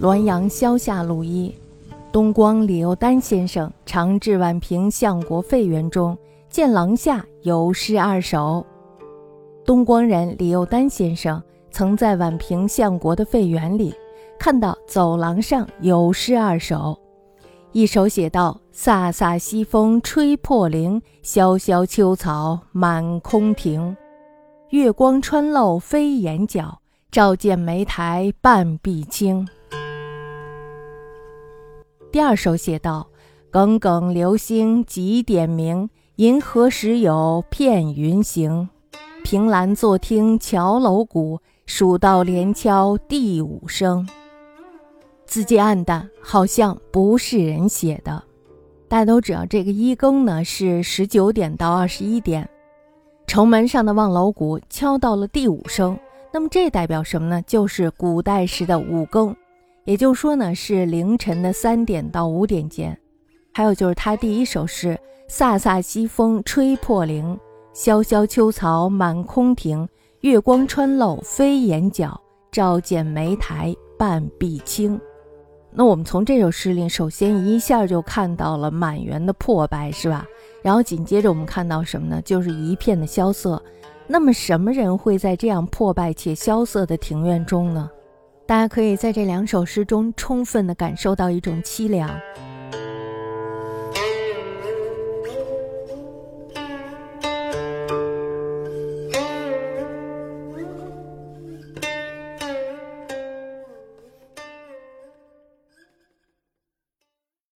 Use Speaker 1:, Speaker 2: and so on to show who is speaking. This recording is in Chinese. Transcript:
Speaker 1: 滦阳萧下录一。东光李幼丹先生常至宛平相国废园中，见廊下有诗二首。东光人李幼丹先生曾在宛平相国的废园里，看到走廊上有诗二首，一首写道：“飒飒西风吹破林，萧萧秋草满空庭。月光穿漏飞檐角，照见梅台半壁青。”第二首写道：“耿耿流星几点明？银河时有片云行。凭栏坐听桥楼鼓，蜀道连敲第五声。”字迹暗淡，好像不是人写的。大家都知道，这个一更呢是十九点到二十一点。城门上的望楼鼓敲到了第五声，那么这代表什么呢？就是古代时的五更。也就是说呢，是凌晨的三点到五点间。还有就是他第一首诗：“飒飒西风吹破铃，萧萧秋草满空庭。月光穿漏飞檐角，照见梅台半壁青。”那我们从这首诗里，首先一下就看到了满园的破败，是吧？然后紧接着我们看到什么呢？就是一片的萧瑟。那么什么人会在这样破败且萧瑟的庭院中呢？大家可以在这两首诗中充分地感受到一种凄凉。